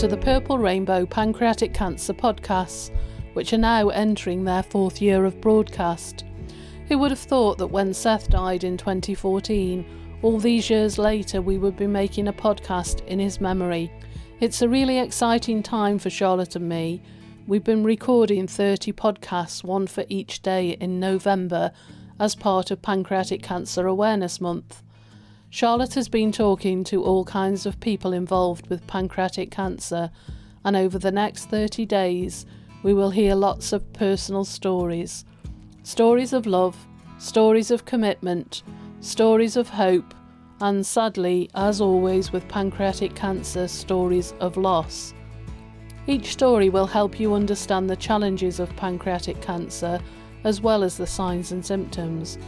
to the Purple Rainbow Pancreatic Cancer podcasts, which are now entering their fourth year of broadcast. Who would have thought that when Seth died in 2014, all these years later we would be making a podcast in his memory? It's a really exciting time for Charlotte and me. We've been recording 30 podcasts, one for each day in November, as part of Pancreatic Cancer Awareness Month. Charlotte has been talking to all kinds of people involved with pancreatic cancer, and over the next 30 days, we will hear lots of personal stories stories of love, stories of commitment, stories of hope, and sadly, as always with pancreatic cancer, stories of loss. Each story will help you understand the challenges of pancreatic cancer as well as the signs and symptoms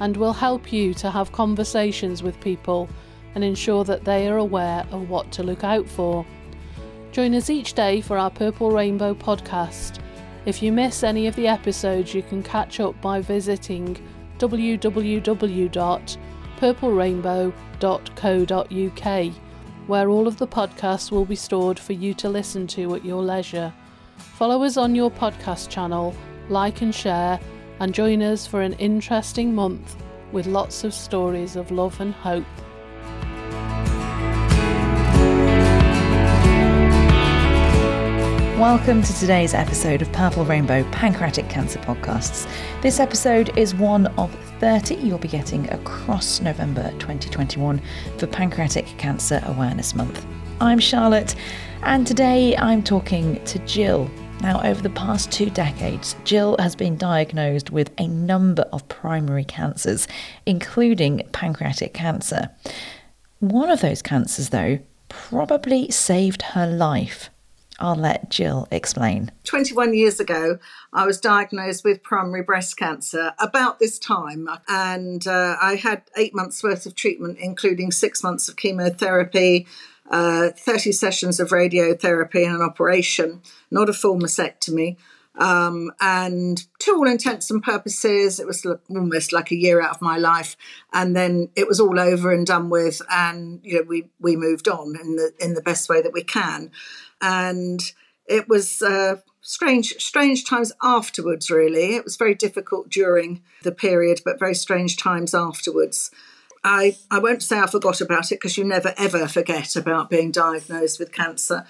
and will help you to have conversations with people and ensure that they are aware of what to look out for. Join us each day for our Purple Rainbow podcast. If you miss any of the episodes, you can catch up by visiting www.purplerainbow.co.uk, where all of the podcasts will be stored for you to listen to at your leisure. Follow us on your podcast channel, like and share, and join us for an interesting month with lots of stories of love and hope. Welcome to today's episode of Purple Rainbow Pancreatic Cancer Podcasts. This episode is one of 30 you'll be getting across November 2021 for Pancreatic Cancer Awareness Month. I'm Charlotte, and today I'm talking to Jill, now, over the past two decades, Jill has been diagnosed with a number of primary cancers, including pancreatic cancer. One of those cancers, though, probably saved her life. I'll let Jill explain. 21 years ago, I was diagnosed with primary breast cancer about this time, and uh, I had eight months' worth of treatment, including six months of chemotherapy, uh, 30 sessions of radiotherapy and an operation, not a full mastectomy. Um, and to all intents and purposes, it was almost like a year out of my life, and then it was all over and done with, and you know we we moved on in the in the best way that we can, and it was uh, strange strange times afterwards. Really, it was very difficult during the period, but very strange times afterwards. I, I won't say I forgot about it because you never ever forget about being diagnosed with cancer.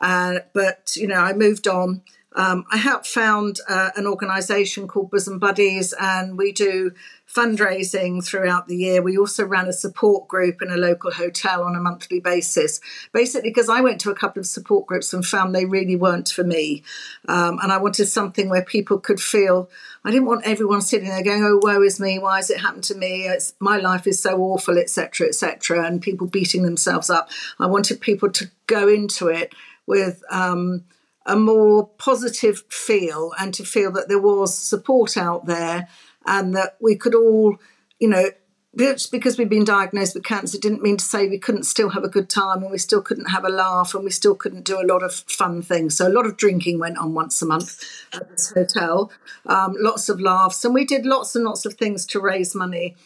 Uh, but, you know, I moved on. Um, I helped found uh, an organisation called Bosom Buddies, and we do fundraising throughout the year. We also ran a support group in a local hotel on a monthly basis, basically because I went to a couple of support groups and found they really weren't for me. Um, and I wanted something where people could feel. I didn't want everyone sitting there going, "Oh, woe is me! Why has it happened to me? It's, my life is so awful, etc., etc." And people beating themselves up. I wanted people to go into it with. Um, a more positive feel and to feel that there was support out there and that we could all, you know, just because we've been diagnosed with cancer didn't mean to say we couldn't still have a good time and we still couldn't have a laugh and we still couldn't do a lot of fun things. So a lot of drinking went on once a month at this hotel, um, lots of laughs, and we did lots and lots of things to raise money.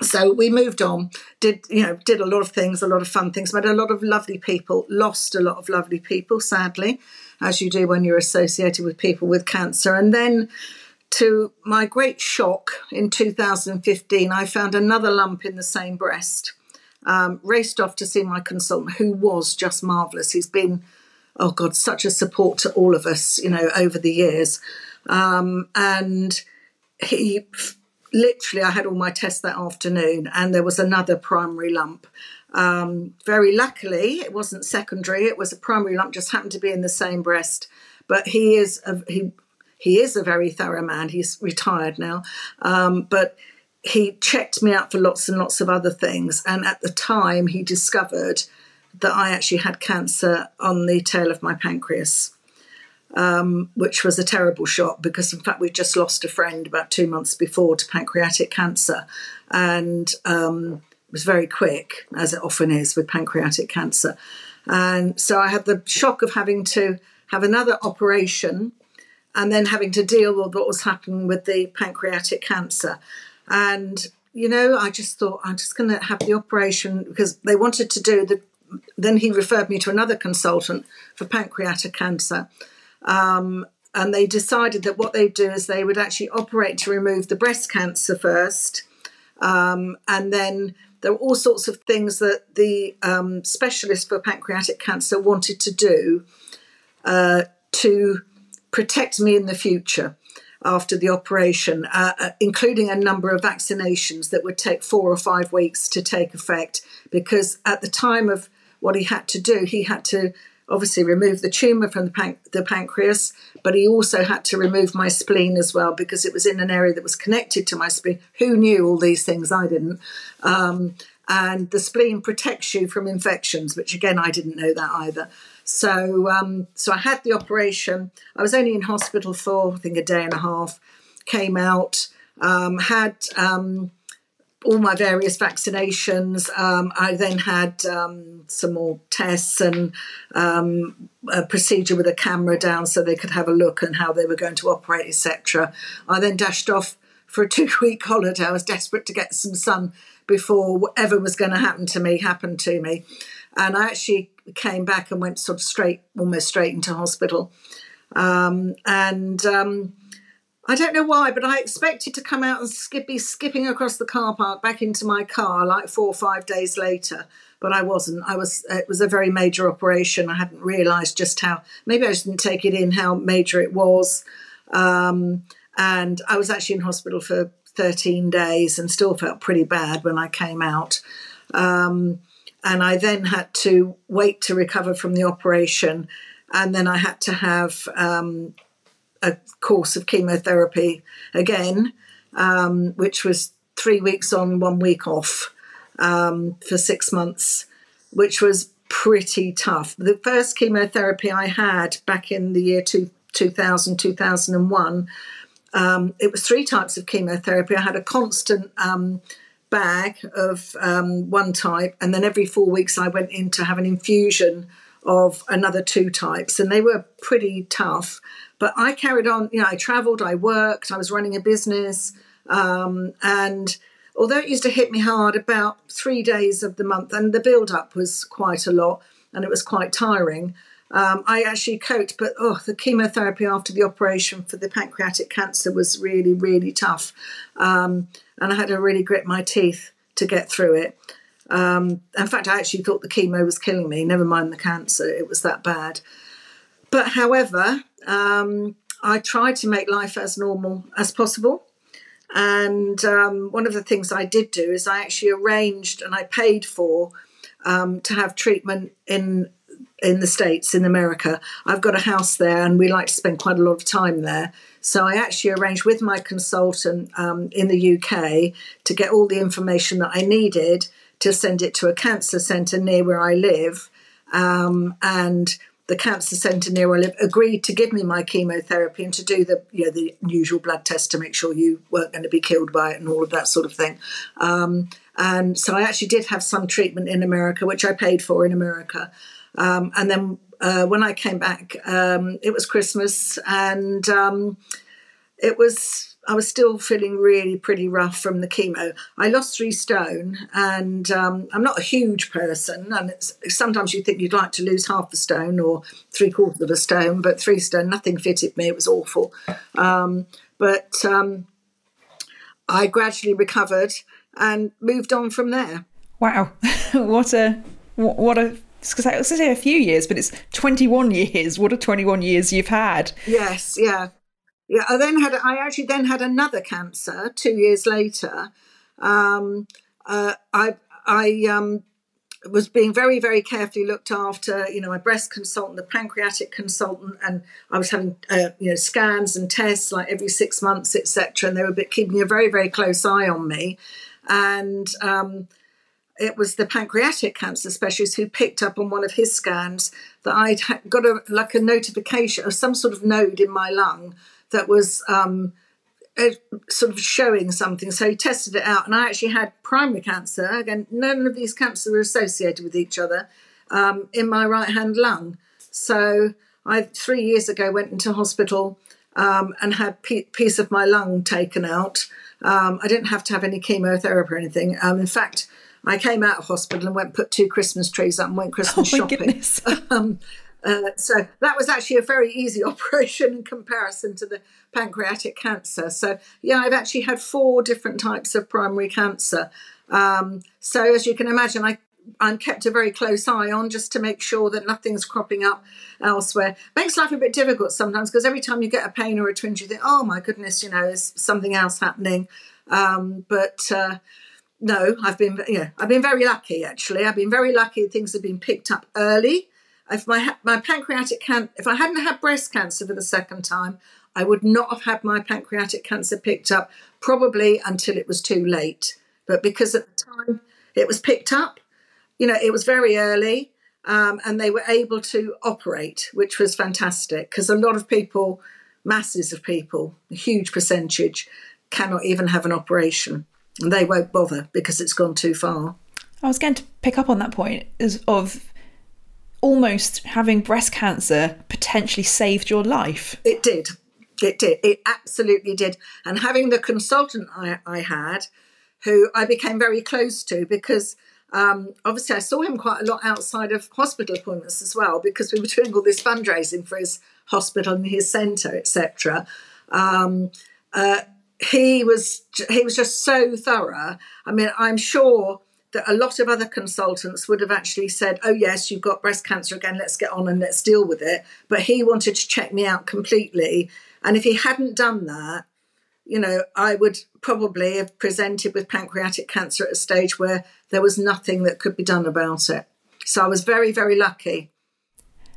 So we moved on, did you know, did a lot of things, a lot of fun things, met a lot of lovely people, lost a lot of lovely people, sadly, as you do when you're associated with people with cancer, and then to my great shock, in 2015, I found another lump in the same breast. Um, raced off to see my consultant, who was just marvelous. He's been, oh God, such a support to all of us, you know, over the years. Um, and he literally, I had all my tests that afternoon, and there was another primary lump. Um, very luckily, it wasn't secondary; it was a primary lump, just happened to be in the same breast. But he is a, he he is a very thorough man. He's retired now, um, but he checked me out for lots and lots of other things. And at the time, he discovered that I actually had cancer on the tail of my pancreas. Um, which was a terrible shock because, in fact, we'd just lost a friend about two months before to pancreatic cancer, and um, it was very quick, as it often is with pancreatic cancer. And so I had the shock of having to have another operation and then having to deal with what was happening with the pancreatic cancer. And, you know, I just thought I'm just going to have the operation because they wanted to do the then he referred me to another consultant for pancreatic cancer. Um, and they decided that what they'd do is they would actually operate to remove the breast cancer first. Um, and then there were all sorts of things that the um, specialist for pancreatic cancer wanted to do uh, to protect me in the future after the operation, uh, uh, including a number of vaccinations that would take four or five weeks to take effect. Because at the time of what he had to do, he had to obviously remove the tumour from the, pan- the, pancreas, but he also had to remove my spleen as well because it was in an area that was connected to my spleen. Who knew all these things? I didn't. Um, and the spleen protects you from infections, which again, I didn't know that either. So, um, so I had the operation. I was only in hospital for I think a day and a half. Came out, um, had um, all my various vaccinations. Um, I then had um, some more tests and um, a procedure with a camera down so they could have a look and how they were going to operate, etc. I then dashed off for a two-week holiday. I was desperate to get some sun before whatever was going to happen to me happened to me. And I actually came back and went sort of straight, almost straight into hospital. Um, and um, I don't know why, but I expected to come out and skip, be skipping across the car park back into my car like four or five days later. But I wasn't. I was. It was a very major operation. I hadn't realised just how. Maybe I just didn't take it in how major it was. Um, and I was actually in hospital for 13 days and still felt pretty bad when I came out. Um, and I then had to wait to recover from the operation, and then I had to have um, a course of chemotherapy again, um, which was three weeks on, one week off um, for six months, which was pretty tough. The first chemotherapy I had back in the year two, 2000, 2001, um, it was three types of chemotherapy. I had a constant um, bag of um, one type, and then every four weeks I went in to have an infusion of another two types, and they were pretty tough. But I carried on. You know, I travelled, I worked, I was running a business, um, and although it used to hit me hard about three days of the month, and the build up was quite a lot, and it was quite tiring. Um, I actually coped, but oh, the chemotherapy after the operation for the pancreatic cancer was really, really tough. Um, and I had to really grit my teeth to get through it. Um, in fact, I actually thought the chemo was killing me, never mind the cancer, it was that bad. But however, um, I tried to make life as normal as possible. And um, one of the things I did do is I actually arranged and I paid for um, to have treatment in in the States, in America. I've got a house there and we like to spend quite a lot of time there. So I actually arranged with my consultant um, in the UK to get all the information that I needed to send it to a cancer centre near where I live. Um, and the cancer centre near where I live agreed to give me my chemotherapy and to do the you know the usual blood test to make sure you weren't going to be killed by it and all of that sort of thing. Um, and so I actually did have some treatment in America, which I paid for in America. Um, and then uh, when I came back, um, it was Christmas, and um, it was I was still feeling really pretty rough from the chemo. I lost three stone, and um, I'm not a huge person. And sometimes you think you'd like to lose half a stone or three quarters of a stone, but three stone, nothing fitted me. It was awful. Um, but um, I gradually recovered and moved on from there. Wow, what a what a because I was going to say a few years, but it's 21 years. What are 21 years you've had. Yes, yeah. Yeah, I then had, I actually then had another cancer two years later. Um, uh, I, I um, was being very, very carefully looked after. You know, my breast consultant, the pancreatic consultant, and I was having, uh, you know, scans and tests like every six months, etc. And they were keeping a very, very close eye on me. And um, it was the pancreatic cancer specialist who picked up on one of his scans that I'd got a like a notification of some sort of node in my lung that was um, sort of showing something. So he tested it out, and I actually had primary cancer. Again, none of these cancers are associated with each other um, in my right hand lung. So I three years ago went into hospital um, and had piece of my lung taken out. Um, I didn't have to have any chemotherapy or anything. Um, in fact, I came out of hospital and went put two Christmas trees up and went Christmas oh shopping. um, uh, so that was actually a very easy operation in comparison to the pancreatic cancer. So yeah, I've actually had four different types of primary cancer. Um, so as you can imagine, I I'm kept a very close eye on just to make sure that nothing's cropping up elsewhere. Makes life a bit difficult sometimes because every time you get a pain or a twinge, you think, "Oh my goodness, you know, is something else happening?" Um, but uh, no, I've been yeah, I've been very lucky actually. I've been very lucky. Things have been picked up early. If my my pancreatic can if I hadn't had breast cancer for the second time, I would not have had my pancreatic cancer picked up probably until it was too late. But because at the time it was picked up, you know, it was very early um, and they were able to operate, which was fantastic because a lot of people, masses of people, a huge percentage, cannot even have an operation they won't bother because it's gone too far. I was going to pick up on that point is of almost having breast cancer potentially saved your life. It did. It did. It absolutely did. And having the consultant I, I had, who I became very close to because um, obviously, I saw him quite a lot outside of hospital appointments as well because we were doing all this fundraising for his hospital and his centre, etc. Um, uh, he was he was just so thorough. I mean, I'm sure that a lot of other consultants would have actually said, "Oh yes, you've got breast cancer again. Let's get on and let's deal with it." But he wanted to check me out completely, and if he hadn't done that, you know, I would probably have presented with pancreatic cancer at a stage where there was nothing that could be done about it. So I was very, very lucky.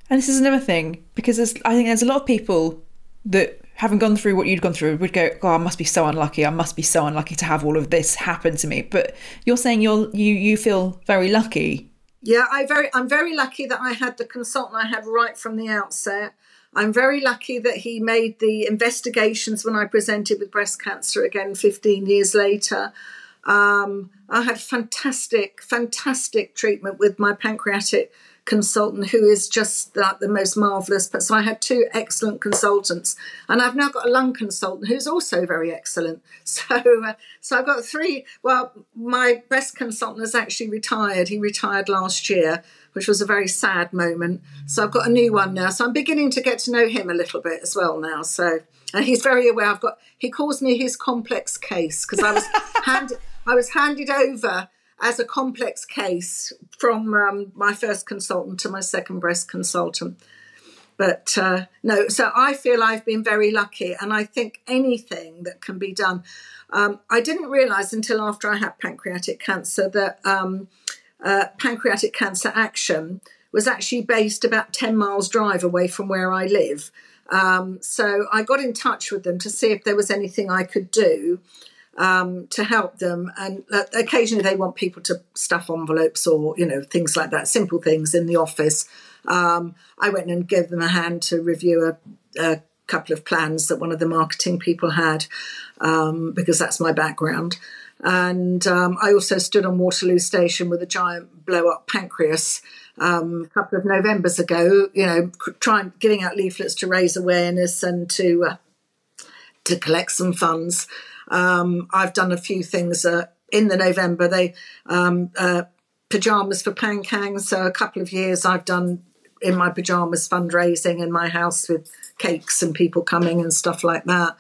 And this is another thing because I think there's a lot of people that having gone through what you'd gone through would go, "Oh, I must be so unlucky. I must be so unlucky to have all of this happen to me." But you're saying you're you you feel very lucky. Yeah, I very I'm very lucky that I had the consultant I had right from the outset. I'm very lucky that he made the investigations when I presented with breast cancer again 15 years later. Um, I had fantastic, fantastic treatment with my pancreatic consultant who is just like the most marvelous. But so I had two excellent consultants, and I've now got a lung consultant who's also very excellent. So, uh, so I've got three. Well, my breast consultant has actually retired. He retired last year, which was a very sad moment. So I've got a new one now. So I'm beginning to get to know him a little bit as well now. So and he's very aware. I've got. He calls me his complex case because I was handed. I was handed over as a complex case from um, my first consultant to my second breast consultant. But uh, no, so I feel I've been very lucky, and I think anything that can be done. Um, I didn't realize until after I had pancreatic cancer that um, uh, Pancreatic Cancer Action was actually based about 10 miles drive away from where I live. Um, so I got in touch with them to see if there was anything I could do um, to help them. And uh, occasionally they want people to stuff envelopes or, you know, things like that, simple things in the office. Um, I went and gave them a hand to review a, a, couple of plans that one of the marketing people had um, because that's my background. And um, I also stood on Waterloo Station with a giant blow up pancreas um, a couple of Novembers ago, you know, trying giving out leaflets to raise awareness and to uh, to collect some funds. Um, I've done a few things uh, in the November. They um, uh, pajamas for PanCan. So a couple of years I've done in my pajamas fundraising in my house with cakes and people coming and stuff like that,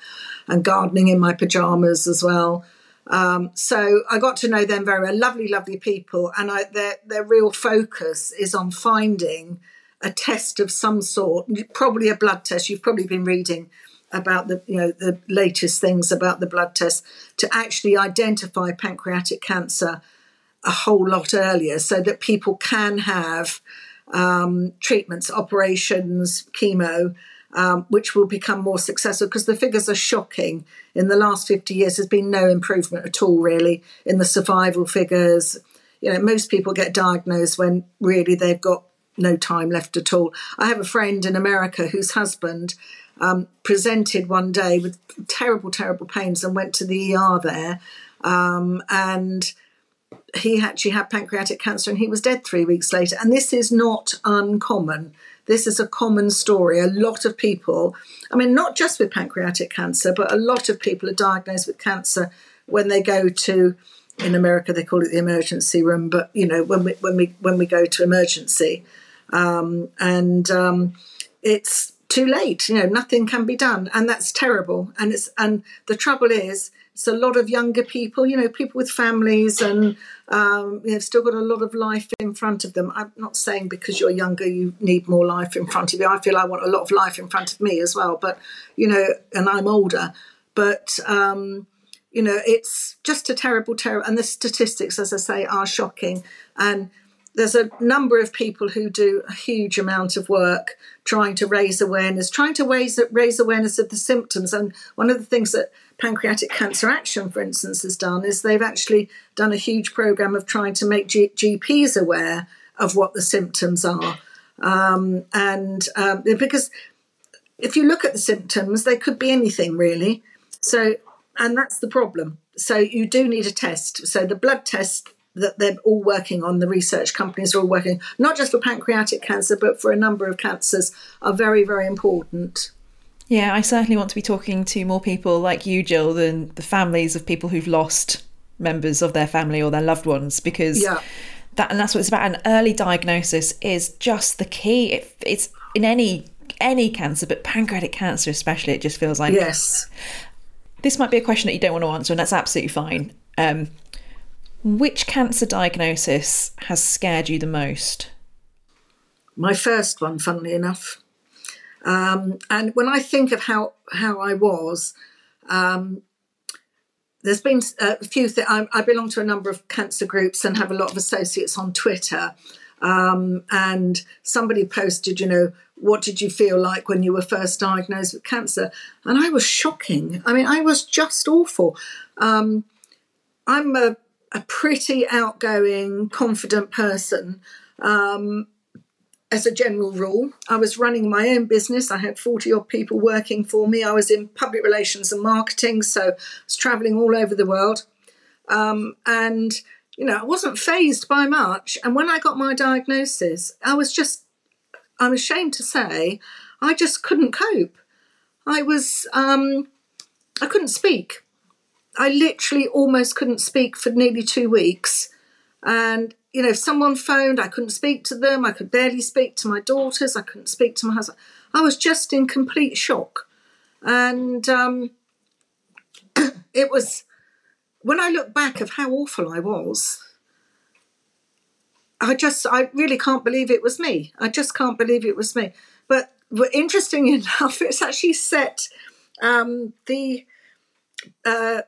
and gardening in my pajamas as well. Um, so I got to know them very well. Lovely, lovely people, and I, their their real focus is on finding a test of some sort, probably a blood test. You've probably been reading about the you know the latest things about the blood test to actually identify pancreatic cancer a whole lot earlier so that people can have um, treatments operations chemo um, which will become more successful. Because the figures are shocking. In the last 50 years there's been no improvement at all really in the survival figures. You know most people get diagnosed when really they've got no time left at all i have a friend in america whose husband um, presented one day with terrible, terrible pains and went to the ER there. Um, and he actually had pancreatic cancer and he was dead three weeks later. And this is not uncommon. This is a common story. A lot of people, I mean, not just with pancreatic cancer, but a lot of people are diagnosed with cancer when they go to in America they call it the emergency room, but you know when we when we when we go to emergency, um, and um, it's too late. You know nothing can be done, and that's terrible. And it's and the trouble is it's a lot of younger people. You know people with families and um, you know still got a lot of life in front of them. I'm not saying because you're younger you need more life in front of you. I feel I want a lot of life in front of me as well. But you know, and I'm older, but. Um, you know, it's just a terrible, terrible, and the statistics, as I say, are shocking. And there's a number of people who do a huge amount of work trying to raise awareness, trying to raise raise awareness of the symptoms. And one of the things that Pancreatic Cancer Action, for instance, has done is they've actually done a huge program of trying to make G- GPs aware of what the symptoms are. Um, and um, because if you look at the symptoms, they could be anything really. So and that's the problem. So you do need a test. So the blood test that they're all working on, the research companies are all working, not just for pancreatic cancer, but for a number of cancers, are very, very important. Yeah, I certainly want to be talking to more people like you, Jill, than the families of people who've lost members of their family or their loved ones, because yeah. that and that's what it's about. An early diagnosis is just the key. It, it's in any any cancer, but pancreatic cancer especially. It just feels like yes. This might be a question that you don't want to answer, and that's absolutely fine. Um, which cancer diagnosis has scared you the most? My first one, funnily enough. Um, and when I think of how how I was, um, there's been a few things. I, I, belong to a number of cancer groups and have a lot of associates on Twitter. Um, and somebody posted, you know, what did you feel like when you were first diagnosed with cancer? And I was shocking. I mean, I was just awful. Um, I'm a, a, pretty outgoing, confident person. Um, as a general rule, I was running my own business. I had 40 odd people working for me. I was in public relations and marketing, so I was traveling all over the world. Um, and, you know, I wasn't fazed by much. And when I got my diagnosis, I was just I'm ashamed to say, I just couldn't cope. I was, um, I couldn't speak. I literally almost couldn't speak for nearly two weeks. And, you know, if someone phoned, I couldn't speak to them. I could barely speak to my daughters. I couldn't speak to my husband. I was just in complete shock. And um, it was, when I look back of how awful I was, I just, I really can't believe it was me. I just can't believe it was me. But, interesting enough, it's actually set um, the, uh,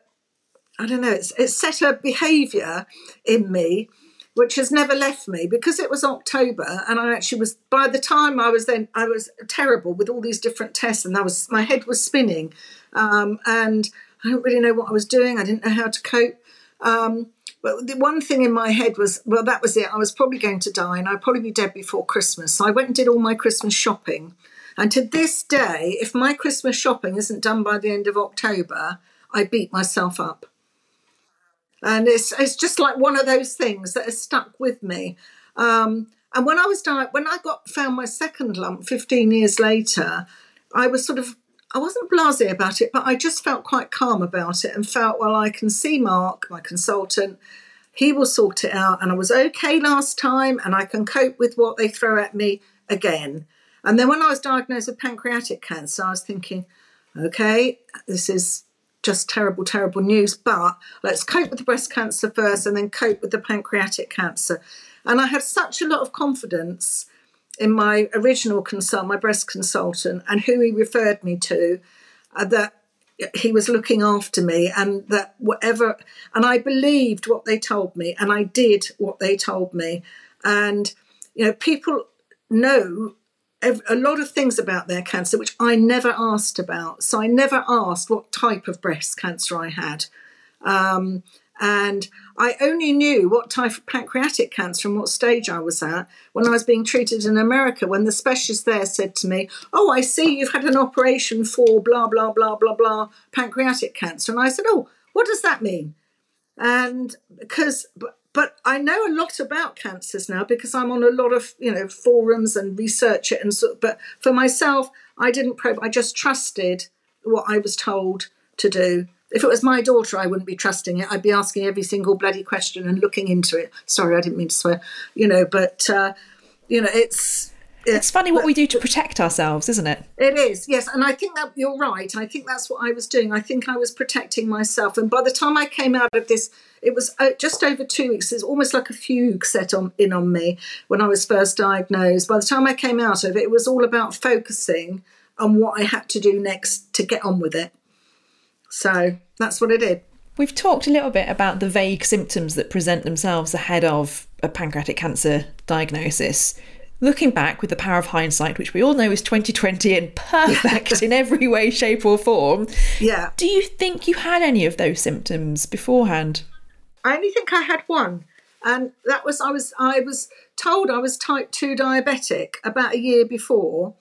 I don't know, it's, it's set a behaviour in me which has never left me because it was October and I actually was by the time I was then I was terrible with all these different tests and I was my head was spinning um, and I don't really know what I was doing I didn't know how to cope um, but the one thing in my head was, well, that was it. I was probably going to die and I'd probably be dead before Christmas. So I went and did all my Christmas shopping. And to this day, if my Christmas shopping isn't done by the end of October, I beat myself up. And it's it's just like one of those things that has stuck with me. Um, and when I was di- when I got found my second lump 15 years later, I was sort of I wasn't blasé about it, but I just felt quite calm about it and felt, well, I can see Mark, my consultant, he will sort it out. And I was okay last time and I can cope with what they throw at me again. And then when I was diagnosed with pancreatic cancer, I was thinking, okay, this is just terrible, terrible news, but let's cope with the breast cancer first and then cope with the pancreatic cancer. And I had such a lot of confidence in my original consult, my breast consultant, and who he referred me to, uh, that he was looking after me and that whatever, and I believed what they told me and I did what they told me. And, you know, people know a lot of things about their cancer, which I never asked about. So I never asked what type of breast cancer I had. Um, and I only knew what type of pancreatic cancer and what stage I was at when I was being treated in America. When the specialist there said to me, Oh, I see you've had an operation for blah, blah, blah, blah, blah, pancreatic cancer. And I said, Oh, what does that mean? And because, but, I know a lot about cancers now because I'm on a lot of, you know, forums and research it. And so, but for myself, I didn't probe, I just trusted what I was told to do if it was my daughter, I wouldn't be trusting it. I'd be asking every single bloody question and looking into it. Sorry, I didn't mean to swear, you know, but, uh, you know, it's. It's funny what we do to protect ourselves, isn't it? It is, yes. And I think that you're right. I think that's what I was doing. I think I was protecting myself. And by the time I came out of this, it was uh, just over two weeks. It's almost like a fugue set on in on me when I was first diagnosed. By the time I came out of it, it was all about focusing on what I had to do next to get on with it. So that's what I did. We've talked a little bit about the vague symptoms that present themselves ahead of a pancreatic cancer diagnosis. Looking back with the power of hindsight, which we all know is 2020 and perfect in every way, shape, or form. Yeah. Do you think you had any of those symptoms beforehand? I only think I had one. And that was I was I was told I was type 2 diabetic about a year before.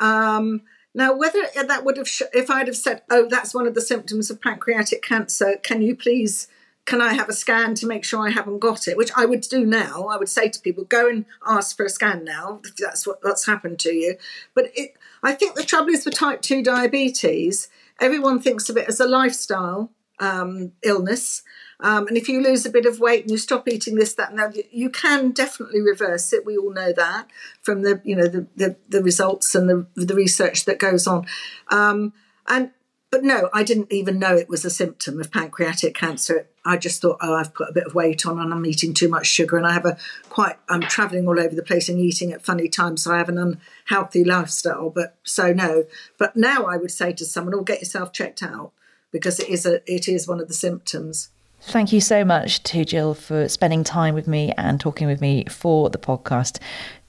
Um, now, whether that would have, sh- if I'd have said, oh, that's one of the symptoms of pancreatic cancer, can you please, can I have a scan to make sure I haven't got it? Which I would do now. I would say to people, go and ask for a scan now, if that's what, what's happened to you. But it, I think the trouble is with type 2 diabetes, everyone thinks of it as a lifestyle um, illness. Um, and if you lose a bit of weight and you stop eating this, that, and that, you can definitely reverse it. We all know that from the, you know, the the, the results and the the research that goes on. Um, and but no, I didn't even know it was a symptom of pancreatic cancer. I just thought, oh, I've put a bit of weight on and I'm eating too much sugar, and I have a quite, I'm traveling all over the place and eating at funny times, so I have an unhealthy lifestyle. But so no, but now I would say to someone, "Oh, get yourself checked out," because it is a, it is one of the symptoms. Thank you so much to Jill for spending time with me and talking with me for the podcast.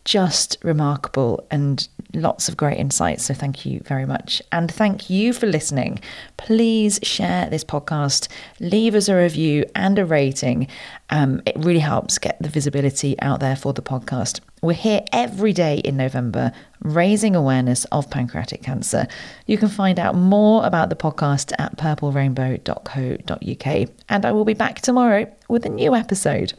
Just remarkable and lots of great insights. So, thank you very much. And thank you for listening. Please share this podcast, leave us a review and a rating. Um, it really helps get the visibility out there for the podcast. We're here every day in November raising awareness of pancreatic cancer. You can find out more about the podcast at purplerainbow.co.uk. And I will be back tomorrow with a new episode.